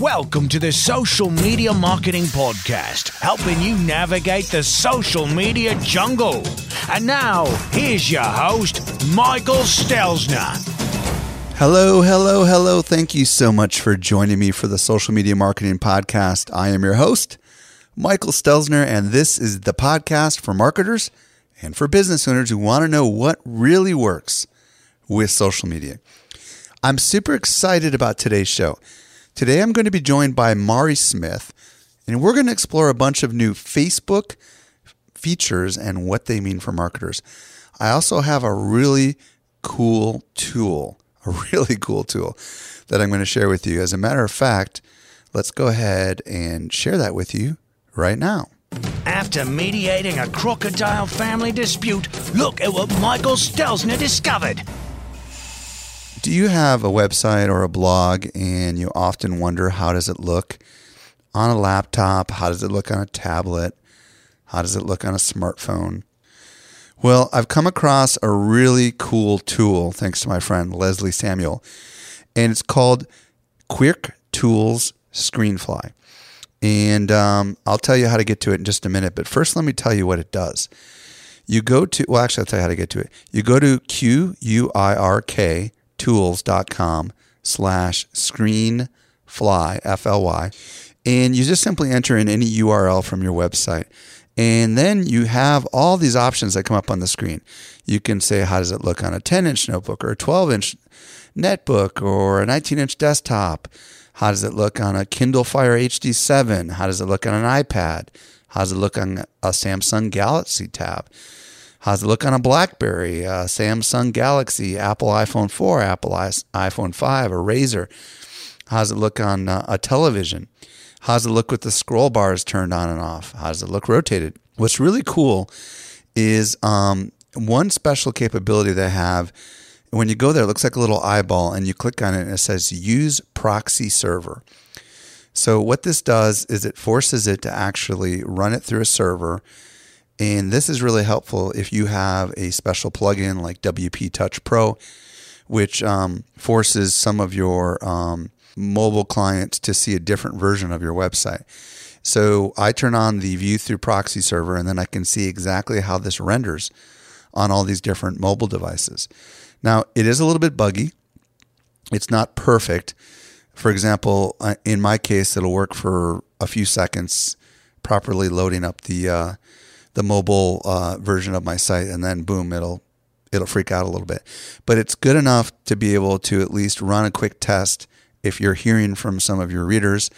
Welcome to the Social Media Marketing Podcast, helping you navigate the social media jungle. And now, here's your host, Michael Stelzner. Hello, hello, hello. Thank you so much for joining me for the Social Media Marketing Podcast. I am your host, Michael Stelzner, and this is the podcast for marketers and for business owners who want to know what really works with social media. I'm super excited about today's show. Today I'm going to be joined by Mari Smith, and we're going to explore a bunch of new Facebook features and what they mean for marketers. I also have a really cool tool, a really cool tool that I'm going to share with you. As a matter of fact, let's go ahead and share that with you right now. After mediating a crocodile family dispute, look at what Michael Stelzner discovered. Do you have a website or a blog and you often wonder how does it look on a laptop? How does it look on a tablet? How does it look on a smartphone? Well, I've come across a really cool tool thanks to my friend Leslie Samuel, and it's called Quirk Tools Screenfly. And um, I'll tell you how to get to it in just a minute. But first, let me tell you what it does. You go to, well, actually, I'll tell you how to get to it. You go to Q U I R K tools.com slash screenfly, F L Y. And you just simply enter in any URL from your website. And then you have all these options that come up on the screen. You can say, how does it look on a 10 inch notebook or a 12 inch netbook or a 19 inch desktop? How does it look on a Kindle Fire HD7? How does it look on an iPad? How does it look on a Samsung Galaxy Tab? How does it look on a BlackBerry, Samsung Galaxy, Apple iPhone 4, Apple iPhone 5, a Razr? How's it look on uh, a television? How's it look with the scroll bars turned on and off? How does it look rotated? What's really cool is um, one special capability they have. When you go there, it looks like a little eyeball, and you click on it, and it says use proxy server. So, what this does is it forces it to actually run it through a server and this is really helpful if you have a special plugin like WPtouch Pro, which um, forces some of your um, mobile clients to see a different version of your website. So I turn on the view through proxy server, and then I can see exactly how this renders on all these different mobile devices. Now, it is a little bit buggy. It's not perfect. For example, uh, in my case, it'll work for a few seconds, properly loading up the uh, the mobile uh, version of my site, and then boom, it'll it'll freak out a little bit. But it's good enough to be able to at least run a quick test if you're hearing from some of your readers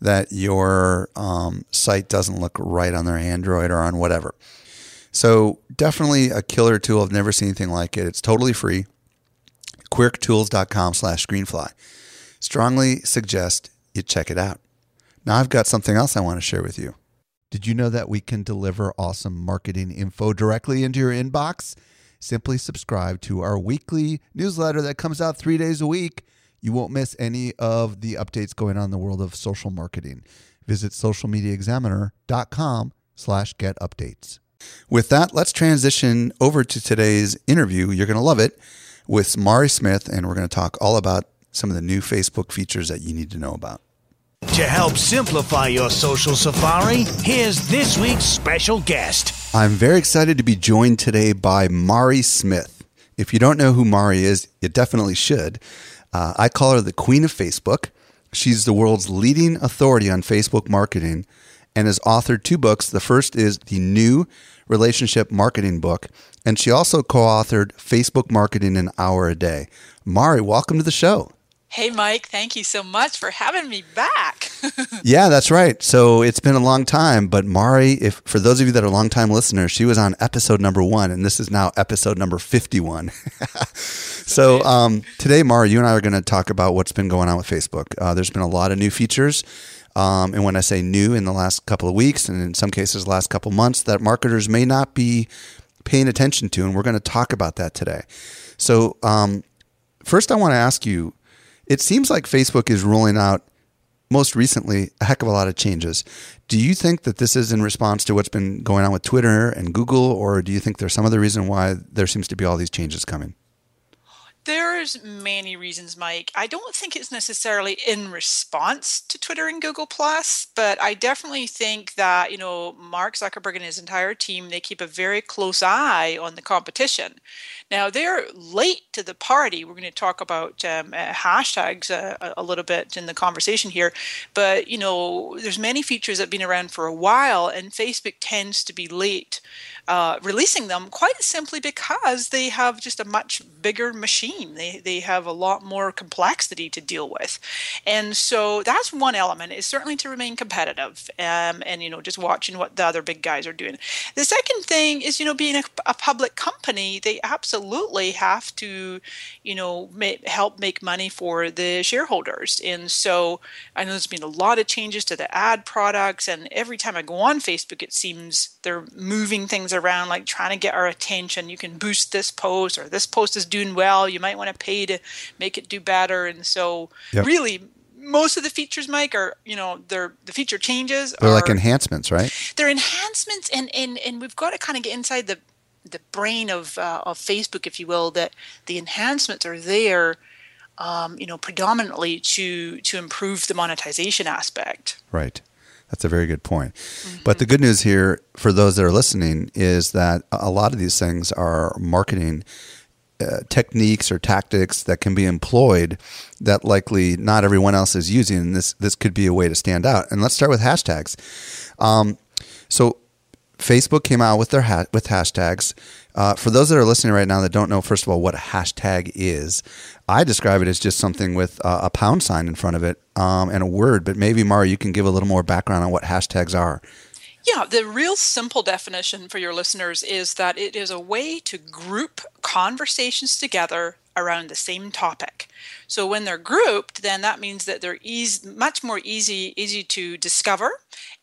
that your um, site doesn't look right on their Android or on whatever. So definitely a killer tool. I've never seen anything like it. It's totally free. QuirkTools.com slash screenfly. Strongly suggest you check it out. Now I've got something else I want to share with you. Did you know that we can deliver awesome marketing info directly into your inbox? Simply subscribe to our weekly newsletter that comes out three days a week. You won't miss any of the updates going on in the world of social marketing. Visit socialmediaexaminer.com slash get updates. With that, let's transition over to today's interview. You're going to love it with Mari Smith, and we're going to talk all about some of the new Facebook features that you need to know about. To help simplify your social safari, here's this week's special guest. I'm very excited to be joined today by Mari Smith. If you don't know who Mari is, you definitely should. Uh, I call her the queen of Facebook. She's the world's leading authority on Facebook marketing and has authored two books. The first is the new relationship marketing book, and she also co authored Facebook Marketing an Hour a Day. Mari, welcome to the show. Hey, Mike, thank you so much for having me back. yeah, that's right. So it's been a long time, but Mari, if for those of you that are longtime listeners, she was on episode number one, and this is now episode number 51. so um, today, Mari, you and I are going to talk about what's been going on with Facebook. Uh, there's been a lot of new features. Um, and when I say new in the last couple of weeks, and in some cases, last couple of months, that marketers may not be paying attention to. And we're going to talk about that today. So, um, first, I want to ask you it seems like Facebook is rolling out most recently a heck of a lot of changes. Do you think that this is in response to what's been going on with Twitter and Google, or do you think there's some other reason why there seems to be all these changes coming? There's many reasons, Mike. I don't think it's necessarily in response to Twitter and Google Plus, but I definitely think that, you know, Mark Zuckerberg and his entire team, they keep a very close eye on the competition. Now, they're late to the party. We're going to talk about um, uh, hashtags uh, a little bit in the conversation here, but, you know, there's many features that have been around for a while, and Facebook tends to be late uh, releasing them quite simply because they have just a much bigger machine. They, they have a lot more complexity to deal with. And so that's one element is certainly to remain competitive um, and, you know, just watching what the other big guys are doing. The second thing is, you know, being a, a public company, they absolutely have to, you know, help make money for the shareholders. And so I know there's been a lot of changes to the ad products. And every time I go on Facebook, it seems they're moving things around, like trying to get our attention. You can boost this post, or this post is doing well. You might want to pay to make it do better. And so, yep. really, most of the features, Mike, are you know they're the feature changes. They're are, like enhancements, right? They're enhancements, and and and we've got to kind of get inside the the brain of uh, of Facebook, if you will, that the enhancements are there. Um, you know, predominantly to to improve the monetization aspect. Right. That's a very good point. Mm-hmm. But the good news here for those that are listening is that a lot of these things are marketing uh, techniques or tactics that can be employed that likely not everyone else is using. This this could be a way to stand out. And let's start with hashtags. Um, so Facebook came out with their ha- with hashtags. Uh, for those that are listening right now that don't know, first of all, what a hashtag is, I describe it as just something with uh, a pound sign in front of it um, and a word. But maybe Mari, you can give a little more background on what hashtags are. Yeah, the real simple definition for your listeners is that it is a way to group conversations together around the same topic. So when they're grouped, then that means that they're easy, much more easy easy to discover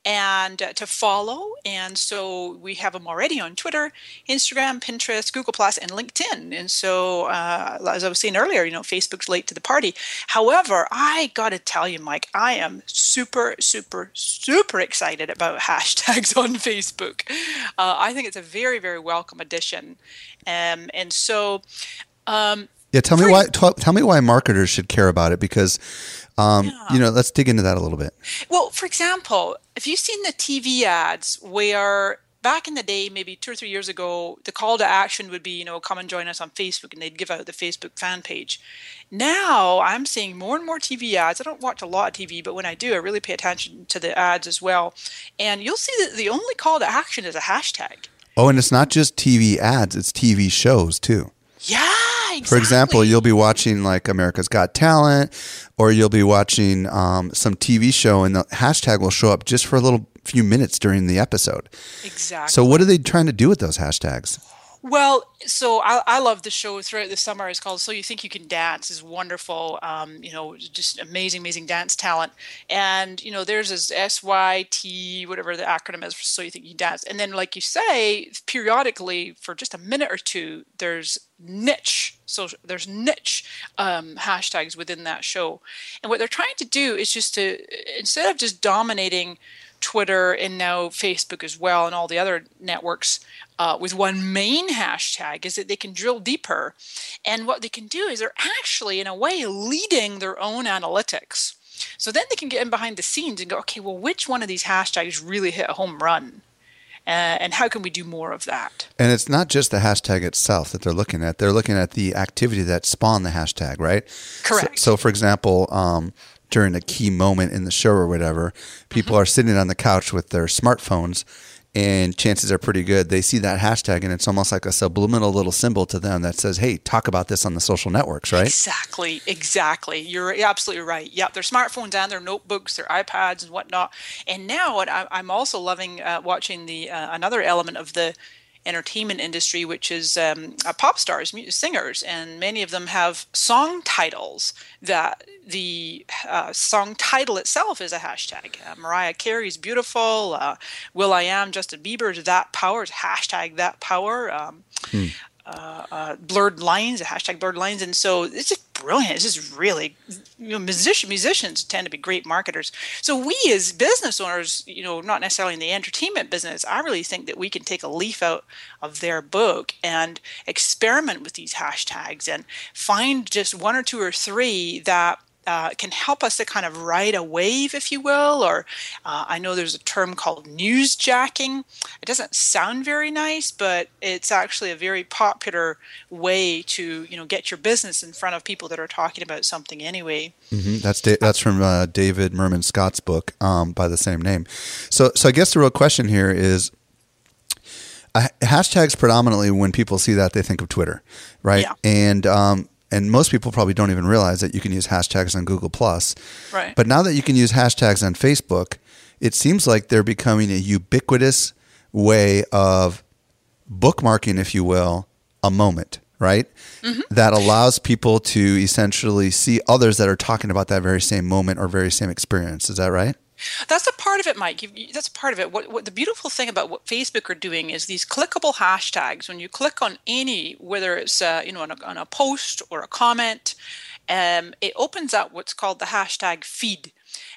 and uh, to follow. And so we have them already on Twitter, Instagram, Pinterest, Google Plus, and LinkedIn. And so, uh, as I was saying earlier, you know, Facebook's late to the party. However, I got to tell you, Mike, I am super, super, super excited about hashtags on Facebook. Uh, I think it's a very, very welcome addition. Um, and so, um, yeah, tell me why. T- tell me why marketers should care about it because, um, yeah. you know, let's dig into that a little bit. Well, for example, have you've seen the TV ads where back in the day, maybe two or three years ago, the call to action would be, you know, come and join us on Facebook, and they'd give out the Facebook fan page. Now I'm seeing more and more TV ads. I don't watch a lot of TV, but when I do, I really pay attention to the ads as well. And you'll see that the only call to action is a hashtag. Oh, and it's not just TV ads; it's TV shows too. Yeah. Exactly. For example, you'll be watching like America's Got Talent, or you'll be watching um, some TV show, and the hashtag will show up just for a little few minutes during the episode. Exactly. So, what are they trying to do with those hashtags? Well, so I, I love the show throughout the summer. It's called "So You Think You Can Dance." is wonderful. Um, you know, just amazing, amazing dance talent. And you know, there's this S Y T whatever the acronym is for "So You Think You Can Dance." And then, like you say, periodically for just a minute or two, there's niche. So there's niche um, hashtags within that show. And what they're trying to do is just to instead of just dominating Twitter and now Facebook as well, and all the other networks uh, with one main hashtag is that they can drill deeper. And what they can do is they're actually, in a way, leading their own analytics. So then they can get in behind the scenes and go, okay, well, which one of these hashtags really hit a home run? Uh, and how can we do more of that? And it's not just the hashtag itself that they're looking at; they're looking at the activity that spawned the hashtag, right? Correct. So, so for example, um, during a key moment in the show or whatever, people mm-hmm. are sitting on the couch with their smartphones and chances are pretty good they see that hashtag and it's almost like a subliminal little symbol to them that says hey talk about this on the social networks right? Exactly exactly. You're absolutely right. Yeah their smartphones and their notebooks their ipads and whatnot. And now i'm also loving uh, watching the uh, another element of the entertainment industry, which is um, uh, pop stars, singers, and many of them have song titles that the uh, song title itself is a hashtag. Uh, Mariah Carey's "Beautiful," uh, will.i.am, Justin Bieber's "That Power" is hashtag That Power. Um, hmm uh, uh, blurred lines, hashtag blurred lines, and so it's just brilliant. It's just really, you know, musician, musicians tend to be great marketers. So we as business owners, you know, not necessarily in the entertainment business, I really think that we can take a leaf out of their book and experiment with these hashtags and find just one or two or three that uh, can help us to kind of ride a wave, if you will. Or uh, I know there's a term called newsjacking. It doesn't sound very nice, but it's actually a very popular way to you know get your business in front of people that are talking about something anyway. Mm-hmm. That's da- that's from uh, David Meerman Scott's book um, by the same name. So so I guess the real question here is. hashtags predominantly when people see that they think of Twitter, right? Yeah. And um, and most people probably don't even realize that you can use hashtags on Google Plus. Right. But now that you can use hashtags on Facebook, it seems like they're becoming a ubiquitous way of bookmarking, if you will, a moment, right? Mm-hmm. That allows people to essentially see others that are talking about that very same moment or very same experience. Is that right? That's a part of it, Mike. That's a part of it. What, what the beautiful thing about what Facebook are doing is these clickable hashtags. When you click on any, whether it's uh, you know on a, on a, post or a comment, um, it opens up what's called the hashtag feed,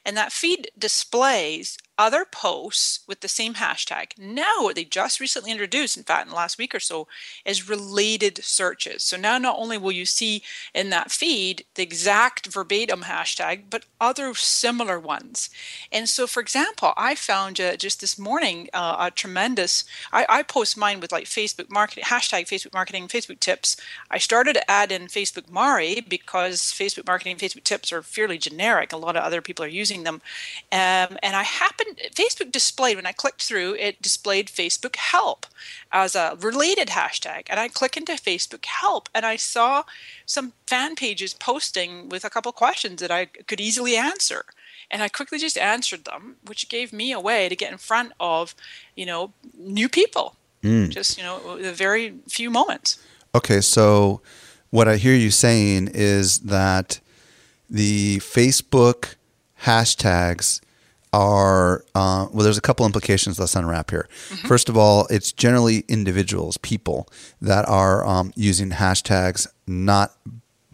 and that feed displays other posts with the same hashtag. Now, what they just recently introduced, in fact, in the last week or so, is related searches. So now not only will you see in that feed the exact verbatim hashtag, but other similar ones. And so, for example, I found uh, just this morning uh, a tremendous, I, I, post mine with like Facebook marketing, hashtag Facebook marketing, Facebook tips. I started to add in Facebook Mari because Facebook marketing, Facebook tips are fairly generic. A lot of other people are using them. Um, and I happened Facebook displayed when I clicked through, it displayed Facebook Help as a related hashtag, and I click into Facebook Help, and I saw some fan pages posting with a couple questions that I could easily answer, and I quickly just answered them, which gave me a way to get in front of, you know, new people. Mm. Just you know, the very few moments. Okay, so what I hear you saying is that the Facebook hashtags are uh, well there's a couple implications let's unwrap here mm-hmm. first of all it's generally individuals people that are um, using hashtags not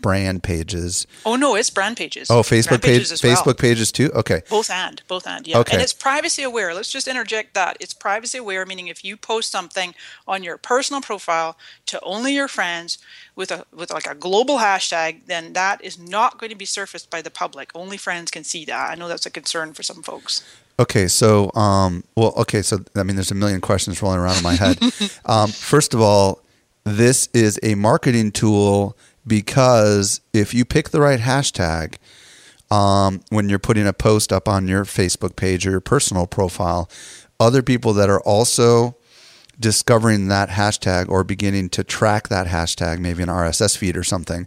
brand pages oh no it's brand pages oh facebook brand pages facebook well. pages too okay both and both and yeah okay. and it's privacy aware let's just interject that it's privacy aware meaning if you post something on your personal profile to only your friends with a with like a global hashtag, then that is not going to be surfaced by the public. Only friends can see that. I know that's a concern for some folks. Okay, so um, well, okay, so I mean, there's a million questions rolling around in my head. um, first of all, this is a marketing tool because if you pick the right hashtag um, when you're putting a post up on your Facebook page or your personal profile, other people that are also discovering that hashtag or beginning to track that hashtag, maybe an RSS feed or something,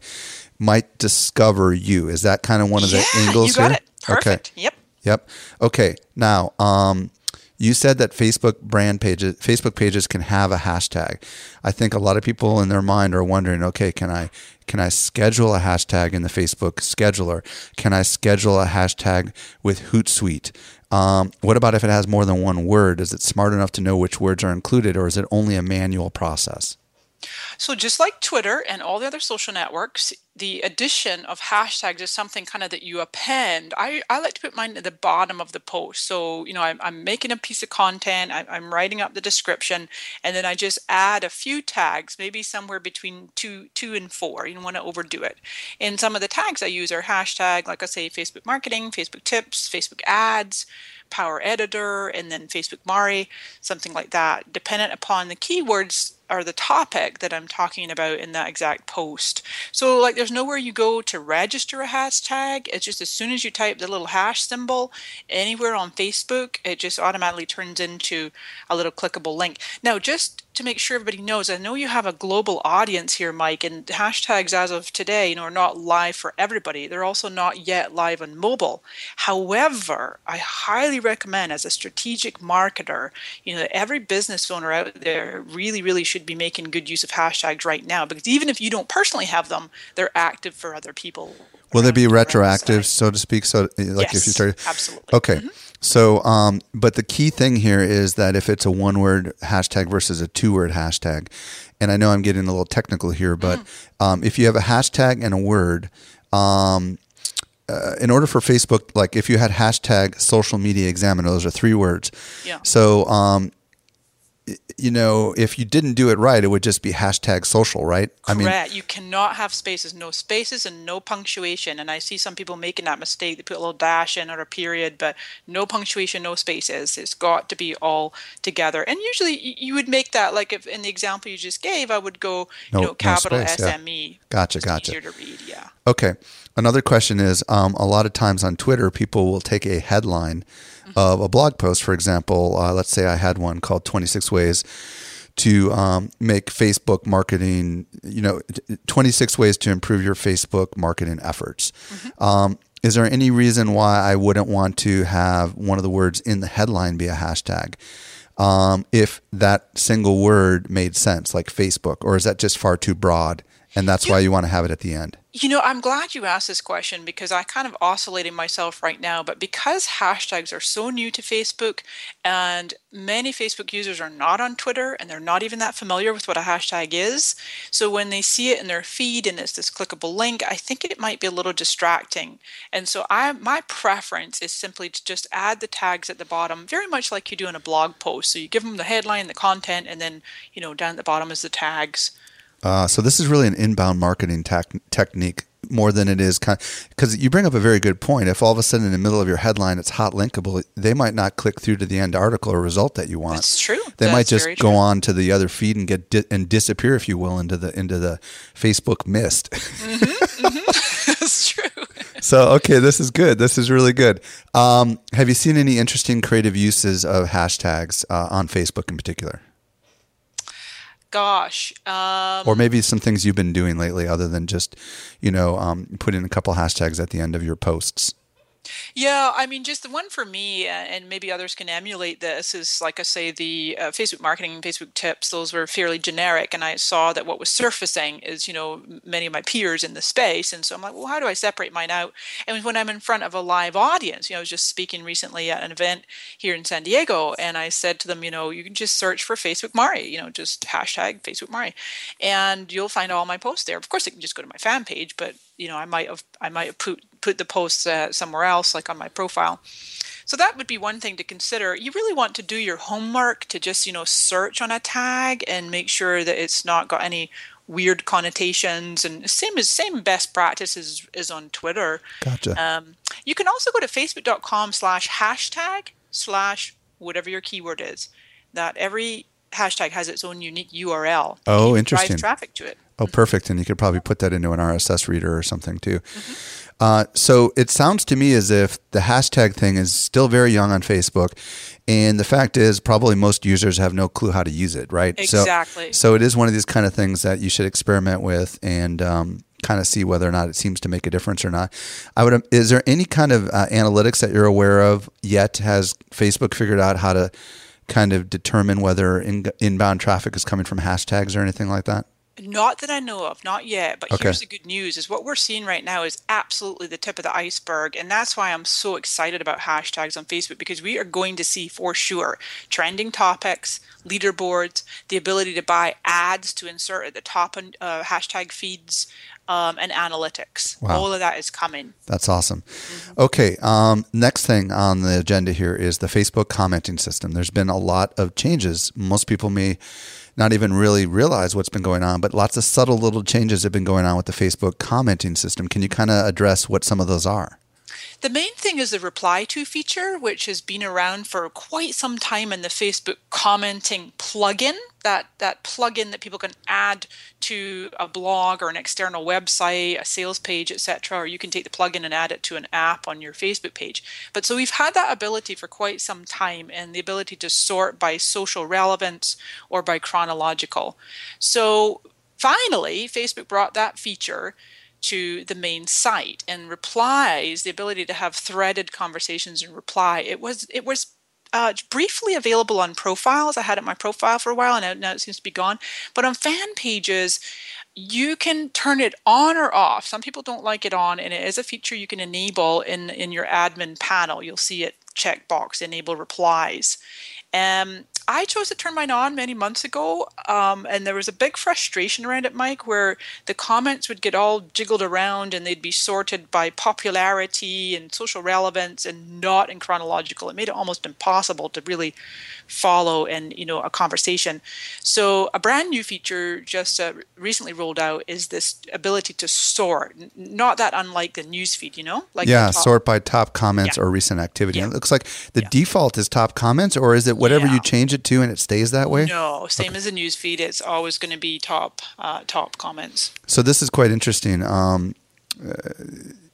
might discover you. Is that kind of one of yeah, the angles you got here? It. Perfect. Okay. Yep. Yep. Okay. Now, um, you said that Facebook brand pages, Facebook pages can have a hashtag. I think a lot of people in their mind are wondering, okay, can I can I schedule a hashtag in the Facebook scheduler? Can I schedule a hashtag with Hootsuite? Um, what about if it has more than one word? Is it smart enough to know which words are included, or is it only a manual process? So, just like Twitter and all the other social networks, the addition of hashtags is something kind of that you append. I, I like to put mine at the bottom of the post. So, you know, I'm, I'm making a piece of content, I, I'm writing up the description, and then I just add a few tags, maybe somewhere between two, two and four. You don't want to overdo it. And some of the tags I use are hashtag, like I say, Facebook marketing, Facebook tips, Facebook ads, Power Editor, and then Facebook Mari, something like that. Dependent upon the keywords or the topic that I'm talking about in that exact post. So, like, there's nowhere you go to register a hashtag. It's just as soon as you type the little hash symbol anywhere on Facebook, it just automatically turns into a little clickable link. Now, just to make sure everybody knows, I know you have a global audience here, Mike, and hashtags as of today, you know, are not live for everybody. They're also not yet live on mobile. However, I highly recommend as a strategic marketer, you know, every business owner out there really, really should be making good use of hashtags right now because even if you don't personally have them, they're active for other people. Will they be retroactive, so to speak? So, like yes, if you started, absolutely. Okay. Mm-hmm. So, um, but the key thing here is that if it's a one word hashtag versus a two word hashtag, and I know I'm getting a little technical here, but mm. um, if you have a hashtag and a word, um, uh, in order for Facebook, like if you had hashtag social media examiner, those are three words. Yeah. So um, you know, if you didn't do it right, it would just be hashtag social, right? Correct. I mean, you cannot have spaces, no spaces and no punctuation. And I see some people making that mistake. They put a little dash in or a period, but no punctuation, no spaces. It's got to be all together. And usually you would make that, like if in the example you just gave, I would go, no, you know, capital no space, SME. Yeah. Gotcha, gotcha. Easier to read, yeah. Okay. Another question is um, a lot of times on Twitter, people will take a headline of a blog post, for example. Uh, let's say I had one called 26 Ways to um, make Facebook marketing, you know, 26 ways to improve your Facebook marketing efforts. Mm-hmm. Um, is there any reason why I wouldn't want to have one of the words in the headline be a hashtag? Um, if that single word made sense, like Facebook, or is that just far too broad? And that's why you want to have it at the end. You know, I'm glad you asked this question because I kind of oscillating myself right now. But because hashtags are so new to Facebook and many Facebook users are not on Twitter and they're not even that familiar with what a hashtag is. So when they see it in their feed and it's this clickable link, I think it might be a little distracting. And so I my preference is simply to just add the tags at the bottom, very much like you do in a blog post. So you give them the headline, the content, and then, you know, down at the bottom is the tags. Uh, so this is really an inbound marketing tec- technique more than it is kind because you bring up a very good point. If all of a sudden in the middle of your headline it's hot linkable, they might not click through to the end article or result that you want. That's true. They That's might just go on to the other feed and get di- and disappear, if you will, into the into the Facebook mist. Mm-hmm, mm-hmm. That's true. so okay, this is good. This is really good. Um, have you seen any interesting creative uses of hashtags uh, on Facebook in particular? Gosh. Um, or maybe some things you've been doing lately other than just, you know, um, putting a couple hashtags at the end of your posts. Yeah, I mean, just the one for me, uh, and maybe others can emulate this, is like I say, the uh, Facebook marketing and Facebook tips, those were fairly generic. And I saw that what was surfacing is, you know, many of my peers in the space. And so I'm like, well, how do I separate mine out? And when I'm in front of a live audience, you know, I was just speaking recently at an event here in San Diego, and I said to them, you know, you can just search for Facebook Mari, you know, just hashtag Facebook Mari, and you'll find all my posts there. Of course, you can just go to my fan page, but you know, I might have I might have put put the posts uh, somewhere else, like on my profile. So that would be one thing to consider. You really want to do your homework to just you know search on a tag and make sure that it's not got any weird connotations and same as same best practices is on Twitter. Gotcha. Um, you can also go to facebook.com slash hashtag slash whatever your keyword is. That every hashtag has its own unique URL. Oh, interesting. Drive traffic to it. Oh, perfect. And you could probably put that into an RSS reader or something too. Mm-hmm. Uh, so it sounds to me as if the hashtag thing is still very young on Facebook. And the fact is, probably most users have no clue how to use it, right? Exactly. So, so it is one of these kind of things that you should experiment with and um, kind of see whether or not it seems to make a difference or not. I would. Is there any kind of uh, analytics that you're aware of yet? Has Facebook figured out how to kind of determine whether in, inbound traffic is coming from hashtags or anything like that? Not that I know of, not yet. But Okay. here's the good news: is what we're seeing right now is absolutely the tip of the iceberg, and that's why I'm so excited about hashtags on Facebook because we are going to see for sure trending topics, leaderboards, the ability to buy ads to insert at the top of uh, hashtag feeds, um, and analytics. Wow. All of that is coming. That's awesome. Okay. Um, next thing on the agenda here is the Facebook commenting system. There's been a lot of changes. Most people may not even really realize what's been going on, but lots of subtle little changes have been going on with the Facebook commenting system. Can you kind of address what some of those are? The main thing is the reply to feature, which has been around for quite some time in the Facebook commenting plugin. That that plugin that people can add to a blog or an external website, a sales page, etc. Or you can take the plugin and add it to an app on your Facebook page. But so we've had that ability for quite some time, and the ability to sort by social relevance or by chronological. So finally, Facebook brought that feature to the main site and replies the ability to have threaded conversations and reply. It was it was uh, briefly available on profiles. I had it in my profile for a while and now, it seems to be gone. But on fan pages you can turn it on or off. Some people don't like it on and it is a feature you can enable in in your admin panel. You'll see it checkbox enable replies. Um, I chose to turn mine on many months ago, um, and there was a big frustration around it, Mike, where the comments would get all jiggled around and they'd be sorted by popularity and social relevance and not in chronological. It made it almost impossible to really follow and you know a conversation. So a brand new feature just uh, recently rolled out is this ability to sort, not that unlike the newsfeed, you know, like yeah, sort by top comments yeah. or recent activity. Yeah. it looks like the yeah. default is top comments, or is it whatever you change it to and it stays that way? No, same okay. as a newsfeed. It's always going to be top uh, top comments. So this is quite interesting. Um, uh,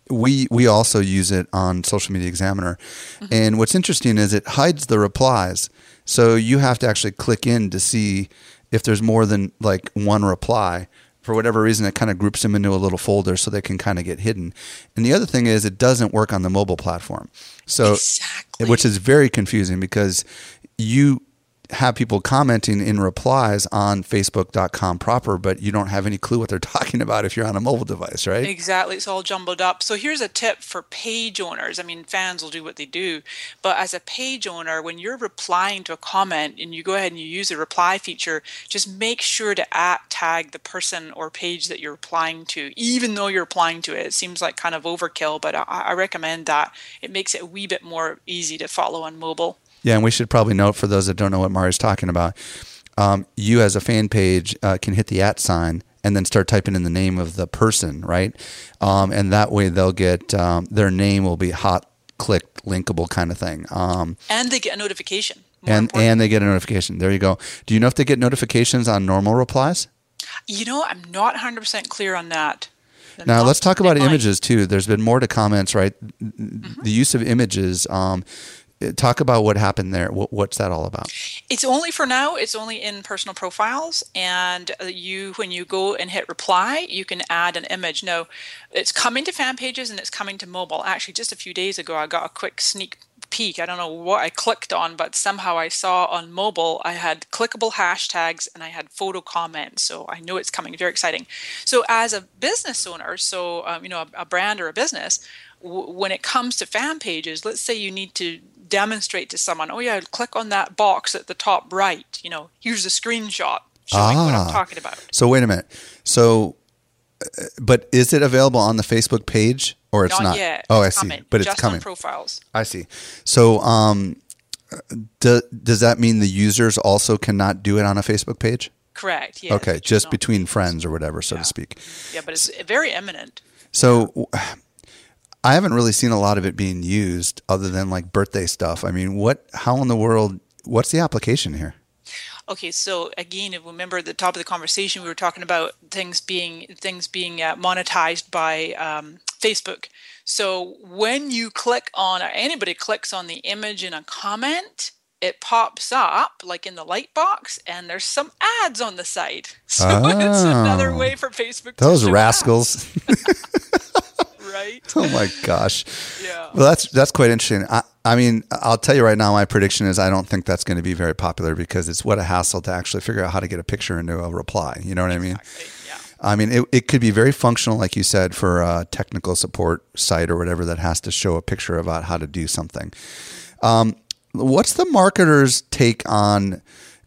we we also use it on Social Media Examiner, mm-hmm. and what's interesting is it hides the replies. So you have to actually click in to see if there's more than like one reply. For whatever reason, it kind of groups them into a little folder so they can kind of get hidden. And the other thing is, it doesn't work on the mobile platform. So, exactly. which is very confusing because you have people commenting in replies on facebook.com proper, but you don't have any clue what they're talking about if you're on a mobile device, right? Exactly. It's all jumbled up. So here's a tip for page owners. I mean, fans will do what they do, but as a page owner, when you're replying to a comment and you go ahead and you use the reply feature, just make sure to at tag the person or page that you're replying to, even though you're replying to it. It seems like kind of overkill, but I, I recommend that. It makes it a wee bit more easy to follow on mobile. Yeah, and we should probably note for those that don't know what Mari's talking about, um, you as a fan page uh, can hit the at sign and then start typing in the name of the person, right? Um, and that way they'll get um, their name will be hot clicked linkable kind of thing. Um, and they get a notification. And and they get a notification. There you go. Do you know if they get notifications on normal replies? You know, I'm not 100% clear on that. now let's talk about images too. There's been more to comments, right? Mm-hmm. The use of images. Um, talk about what happened there. What's that all about? It's only for now it's only in personal profiles. And uh, you when you go and hit reply you can add an image. No it's coming to fan pages and it's coming to mobile. Actually just a few days ago i got a quick sneak peek. I don't know what i clicked on but somehow i saw on mobile i had clickable hashtags and i had photo comments. So i know it's coming. Very exciting. So as a business owner so um, you know a, a brand or a business when it comes to fan pages, let's say you need to demonstrate to someone, oh yeah, click on that box at the top right. You know, here's a screenshot showing ah, what I'm ah. talking about. So wait a minute. So, uh, but is it available on the Facebook page or it's not? not? Yet. Oh, it's I see. Coming. But Just it's coming. profiles. I see. So, um, do, does that mean the users also cannot do it on a Facebook page? Correct. Yeah. Okay, just between friends or whatever, so yeah. to speak. Yeah, but it's very eminent. So. I haven't really seen a lot of it being used other than like birthday stuff. I mean, what, how in the world, what's the application here? Okay, so again, remember at the top of the conversation, we were talking about things being things being uh, monetized by um, Facebook. So when you click on, or anybody clicks on the image in a comment, it pops up like in the light box, and there's some ads on the side. So oh, it's another way for Facebook. Those rascals. right? oh my gosh. Yeah. Well, that's that's quite interesting. I, I mean, I'll tell you right now, my prediction is I don't think that's going to be very popular because it's what a hassle to actually figure out how to get a picture into a reply. You know what exactly. I mean? Yeah. I mean, it, it could be very functional, like you said, for a technical support site or whatever that has to show a picture about how to do something. Um, what's the marketer's take on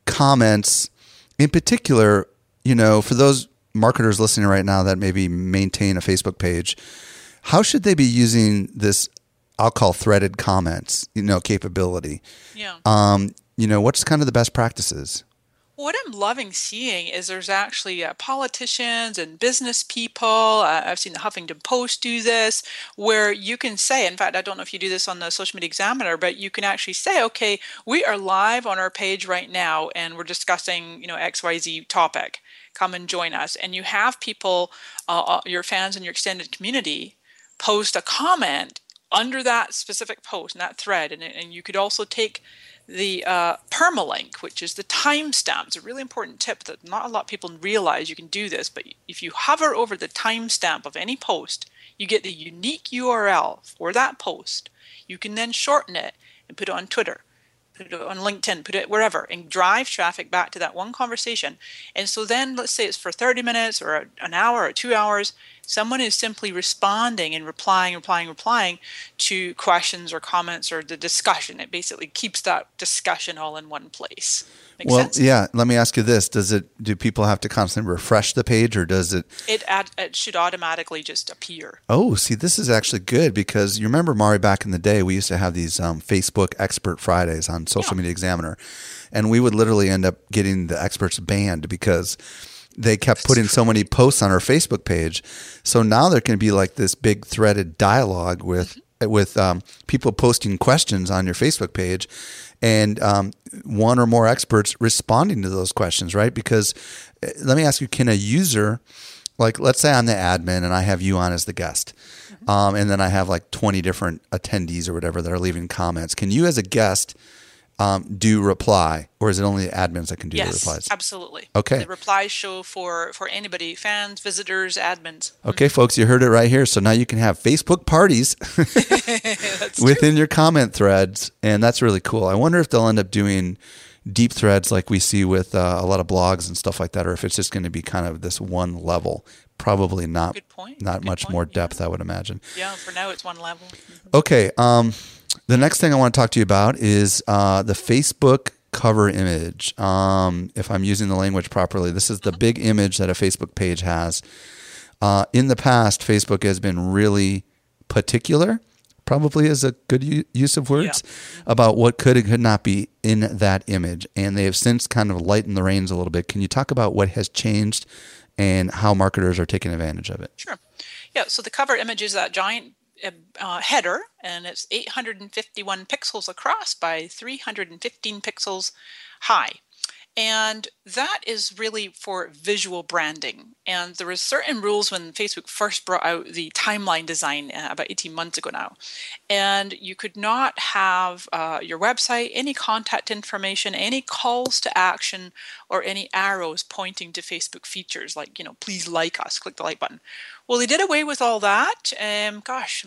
comments in particular? You know, for those marketers listening right now that maybe maintain a Facebook page, how should they be using this? I'll call threaded comments, you know, capability. Yeah. Um, you know, what's kind of the best practices? what I'm loving seeing is there's actually uh, politicians and business people. Uh, I've seen the Huffington Post do this, where you can say, in fact, I don't know if you do this on the Social Media Examiner, but you can actually say, okay, we are live on our page right now, and we're discussing, you know, X Y Z topic. Come and join us, and you have people, uh, uh your fans and your extended community, post a comment under that specific post and that thread, and, and you could also take the uh, permalink, which is the timestamp. It's a really important tip that not a lot of people realize you can do this, but if you hover over the timestamp of any post, you get the unique URL for that post. You can then shorten it and put it on Twitter, put it on LinkedIn, put it wherever, and drive traffic back to that one conversation. And so then, let's say it's for 30 minutes or an hour or two hours, Someone is simply responding and replying, replying, replying to questions or comments or the discussion. It basically keeps that discussion all in one place. Make well, sense? yeah. Let me ask you this: Does it? Do people have to constantly refresh the page, or does it? It ad, it should automatically just appear. Oh, see, this is actually good because you remember Mari back in the day. We used to have these um, Facebook Expert Fridays on Social yeah. Media Examiner, and we would literally end up getting the experts banned because they kept putting so many posts on our Facebook page. So now there can be like this big threaded dialogue with with um, people posting questions on your Facebook page, and um, one or more experts responding to those questions, right? Because uh, let me ask you: Can a user, like, let's say I'm the admin and I have you on as the guest, mm-hmm. um, and then I have like 20 different attendees or whatever that are leaving comments. Can you, as a guest, um, do reply, or is it only admins that can do yes, the replies? absolutely. Okay. The replies show for for anybody, fans, visitors, admins. Okay, mm-hmm. folks, you heard it right here. So now you can have Facebook parties within true. your comment threads, and that's really cool. I wonder if they'll end up doing deep threads like we see with uh, a lot of blogs and stuff like that, or if it's just going to be kind of this one level. Probably not. Good point. Not Good much point. more depth, yeah. I would imagine. Yeah, for now it's one level. Mm-hmm. Okay. Um, the next thing I want to talk to you about is uh, the Facebook cover image. Um, if I'm using the language properly, this is the big image that a Facebook page has. Uh, in the past, Facebook has been really particular, probably is a good u- use of words, yeah. about what could and could not be in that image. And they have since kind of lightened the reins a little bit. Can you talk about what has changed and how marketers are taking advantage of it? Sure. Yeah, so the cover image is that giant uh, header, and it's 851 pixels across by 315 pixels high. And that is really for visual branding. And there were certain rules when Facebook first brought out the timeline design uh, about 18 months ago now. And you could not have uh, your website, any contact information, any calls to action, or any arrows pointing to Facebook features like, you know, please like us, click the like button. Well, they did away with all that, um, gosh,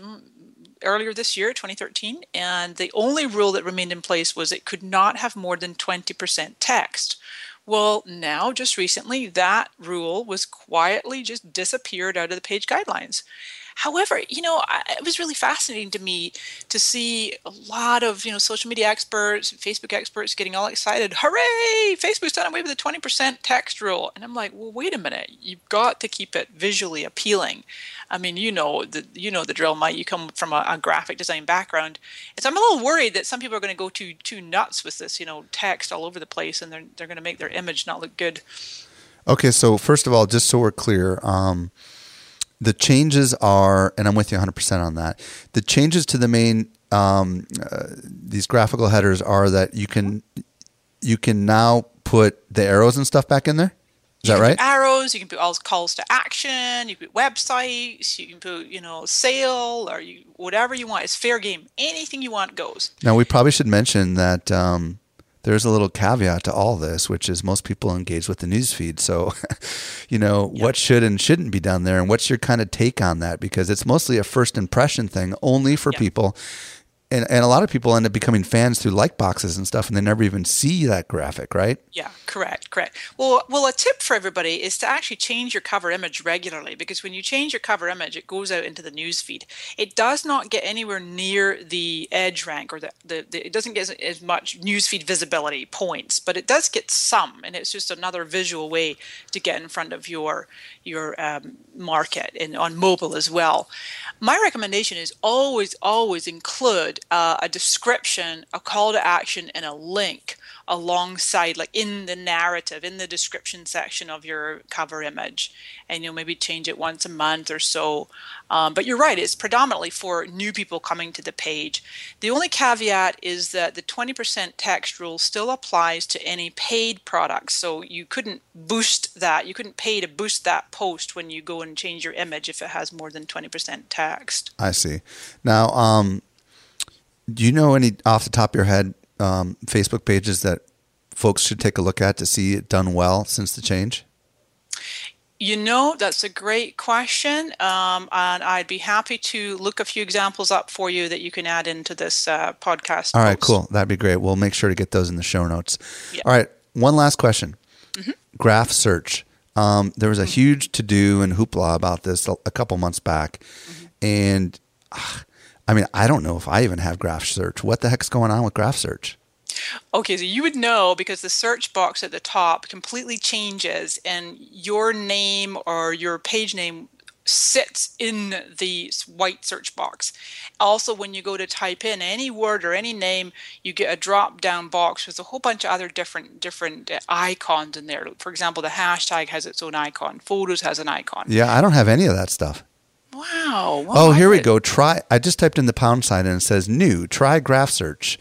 earlier this year, 2013. And the only rule that remained in place was it could not have more than 20% text. Well, now, just recently, that rule was quietly just disappeared out of the page guidelines. However, you know, it was really fascinating to me to see a lot of, you know, social media experts, Facebook experts getting all excited. Hooray! Facebook's done away with the 20% text rule. And I'm like, well, wait a minute. You've got to keep it visually appealing. I mean, you know the you know the drill, Mike. You come from a, a graphic design background, and so I'm a little worried that some people are going to go too too nuts with this, you know, text all over the place, and they're they're going to make their image not look good. Okay, so first of all, just so we're clear, um, the changes are, and I'm with you 100% on that. The changes to the main um, uh, these graphical headers are that you can you can now put the arrows and stuff back in there. Is that right? arrows. You can put all calls to action. You can put websites. You can put you know sale or you whatever you want. It's fair game. Anything you want goes. Now we probably should mention that um, there's a little caveat to all this, which is most people engage with the news feed. So, you know, yep. what should and shouldn't be done there, and what's your kind of take on that? Because it's mostly a first impression thing, only for yep. people and, and a lot of people end up becoming fans through like boxes and stuff and they never even see that graphic right? Yeah correct correct. Well well a tip for everybody is to actually change your cover image regularly because when you change your cover image it goes out into the news feed. It does not get anywhere near the EdgeRank or the, the, the it doesn't get as, as much newsfeed visibility points but it does get some and it's just another visual way to get in front of your your um, market and on mobile as well my recommendation is always always include uh, a description, a call to action, and a link alongside, like in the narrative, in the description section of your cover image, and you'll maybe change it once a month or so. Um, but you're right; it's predominantly for new people coming to the page. The only caveat is that the 20% text rule still applies to any paid products. So you couldn't boost that; you couldn't pay to boost that post when you go and change your image if it has more than 20% text. I see. Now, um, do you know any off the top of your head um, Facebook pages that folks should take a look at to see it done well since the change? You know, that's a great question. Um, and I'd be happy to look a few examples up for you that you can add into this uh, podcast. All right, post. cool. That'd be great. We'll make sure to get those in the show notes. Yeah. All right, one last question Graph search. Um, there was a huge to do and hoopla about this a, couple months back. And ah, I mean, I don't know if I even have graph search. What the heck's going on with graph search? Okay, so you would know because the search box at the top completely changes and your name or your page name sits in the white search box. Also, when you go to type in any word or any name, you get a drop down box with a whole bunch of other different different uh, icons in there. For example, the hashtag has its own icon, photos has an icon. Yeah, I don't have any of that stuff. Wow. Oh, here we go. Try. I just typed in the pound sign and it says new. Try graph search.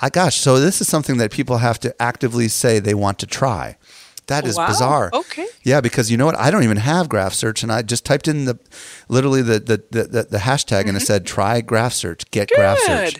I gosh, so this is something that people have to actively say they want to try. That is Wow, bizarre. okay. Yeah, because you know what? I don't even have graph search, and I just typed in the literally the the the, the, the hashtag, and it said try graph search, get graph search.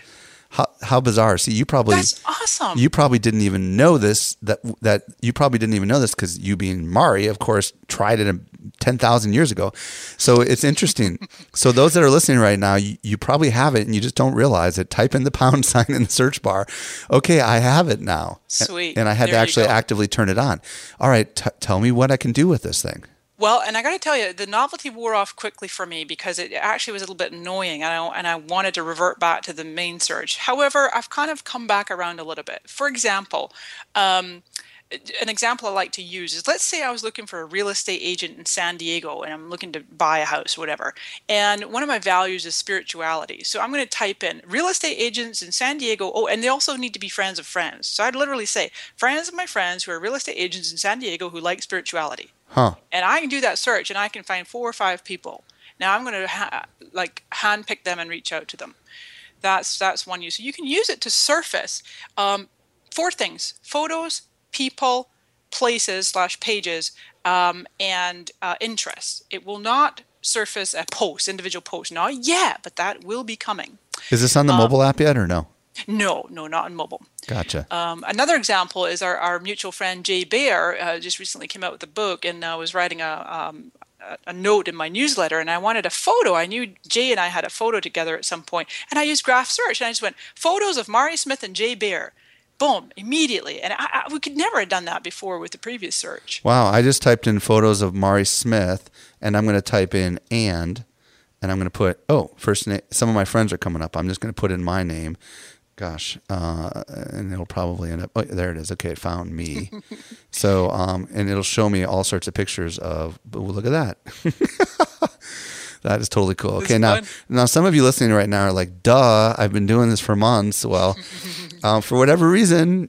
How, how bizarre! See, you probably That's awesome. you probably didn't even know this that that you probably didn't even know this because you being Mari, of course, tried it ten thousand years ago. So it's interesting. so those that are listening right now, you, you probably have it and you just don't realize it. Type in the pound sign in the search bar. Okay, I have it now. Sweet. And I had to There you actually actively turn it on. All right, t- tell me what I can do with this thing. Well, and I got to tell you, the novelty wore off quickly for me because it actually was a little bit annoying, and I and I wanted to revert back to the main search. However, I've kind of come back around a little bit. For example, um, an example I like to use is let's say I was looking for a real estate agent in San Diego and I'm looking to buy a house, whatever. And one of my values is spirituality. So I'm going to type in real estate agents in San Diego. Oh, and they also need to be friends of friends. So I'd literally say friends of my friends who are real estate agents in San Diego who like spirituality Huh. and I can do that search and I can find four or five people. Now I'm going to ha- like handpick them and reach out to them. That's that's one use. So you can use it to surface um, four things: photos, people, places slash pages, um, and uh, interests. It will not surface a post, individual post, not yet, but that will be coming. Is this on the mobile app yet or no? No, no, not on mobile. Gotcha. Um, another example is our, our mutual friend Jay Baer uh, just recently came out with a book and uh, was writing a, um, a, note in my newsletter and I wanted a photo. I knew Jay and I had a photo together at some point and I used graph search and I just went photos of Mari Smith and Jay Baer. Boom, immediately. And I, I, we could never have done that before with the previous search. Wow, I just typed in photos of Mari Smith, and I'm going to type in and, and I'm going to put oh first name. Some of my friends are coming up. I'm just going to put in my name. Gosh, uh, and it'll probably end up. Oh, there it is. Okay, it found me. so, um, and it'll show me all sorts of pictures of. But look at that. that is totally cool. Okay, now, fun. now some of you listening right now are like, "Duh, I've been doing this for months." Well, um, for whatever reason,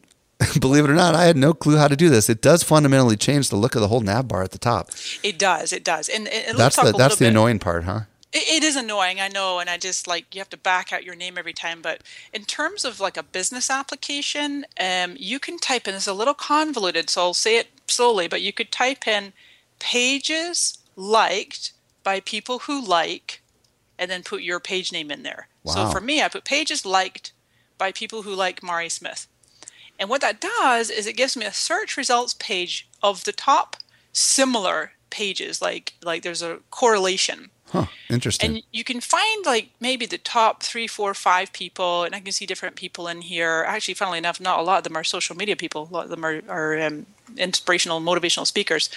believe it or not, I had no clue how to do this. It does fundamentally change the look of the whole nav bar at the top. It does, it does. And, and That's the that's the bit. annoying part, huh? It, it is annoying, I know, and I just like you have to back out your name every time. But in terms of like a business application, um, you can type in. It's a little convoluted, so I'll say it slowly. But you could type in pages liked by people who like, and then put your page name in there. So for me, I put pages liked by people who like Mari Smith. And what that does is it gives me a search results page of the top similar pages. Like like there's a correlation. Huh. Interesting. And you can find like maybe the top three, four, five people, and I can see different people in here. Actually, funnily enough, not a lot of them are social media people. A lot of them are, are um, inspirational, motivational speakers.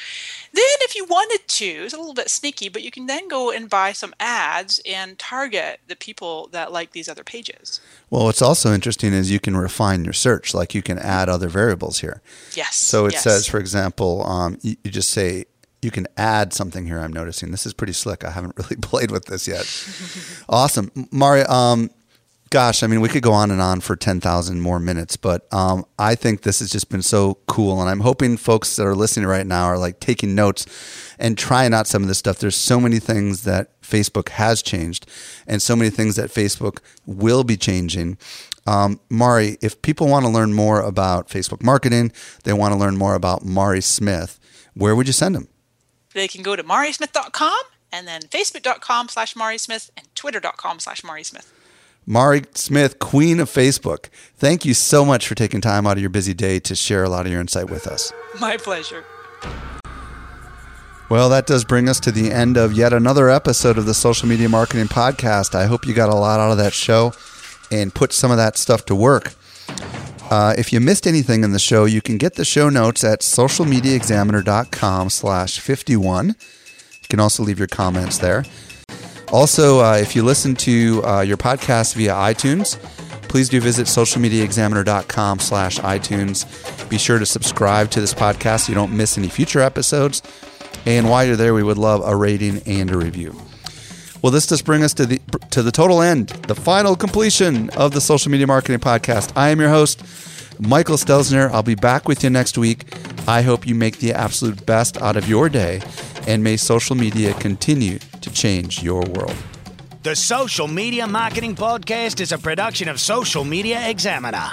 Then, if you wanted to, it's a little bit sneaky, but you can then go and buy some ads and target the people that like these other pages. well, what's also interesting is you can refine your search. Like you can add other variables here. Yes. So it yes. says, for example, um, you, you just say you can add something here. I'm noticing this is pretty slick. I haven't really played with this yet. awesome, Mario. Um, gosh, I mean, we could go on and on for 10,000 more minutes, but um, I think this has just been so cool. And I'm hoping folks that are listening right now are like taking notes and trying out some of this stuff. There's so many things that Facebook has changed and so many things that Facebook will be changing. Um, Mari, if people want to learn more about Facebook marketing, they want to learn more about Mari Smith, where would you send them? They can go to marismith.com and then facebook.com slash marismith and twitter.com slash marismith. Mari Smith, Queen of Facebook. Thank you so much for taking time out of your busy day to share a lot of your insight with us. My pleasure. Well, that does bring us to the end of yet another episode of the Social Media Marketing Podcast. I hope you got a lot out of that show and put some of that stuff to work. Uh, if you missed anything in the show, you can get the show notes at socialmediaexaminer.com slash 51. You can also leave your comments there. Also, uh, if you listen to uh, your podcast via iTunes, please do visit socialmediaexaminer.com slash iTunes. Be sure to subscribe to this podcast so you don't miss any future episodes. And while you're there, we would love a rating and a review. Well, this does bring us to the to the total end, the final completion of the Social Media Marketing Podcast. I am your host, Michael Stelzner. I'll be back with you next week. I hope you make the absolute best out of your day, and may social media continue to change your world. The Social Media Marketing Podcast is a production of Social Media Examiner.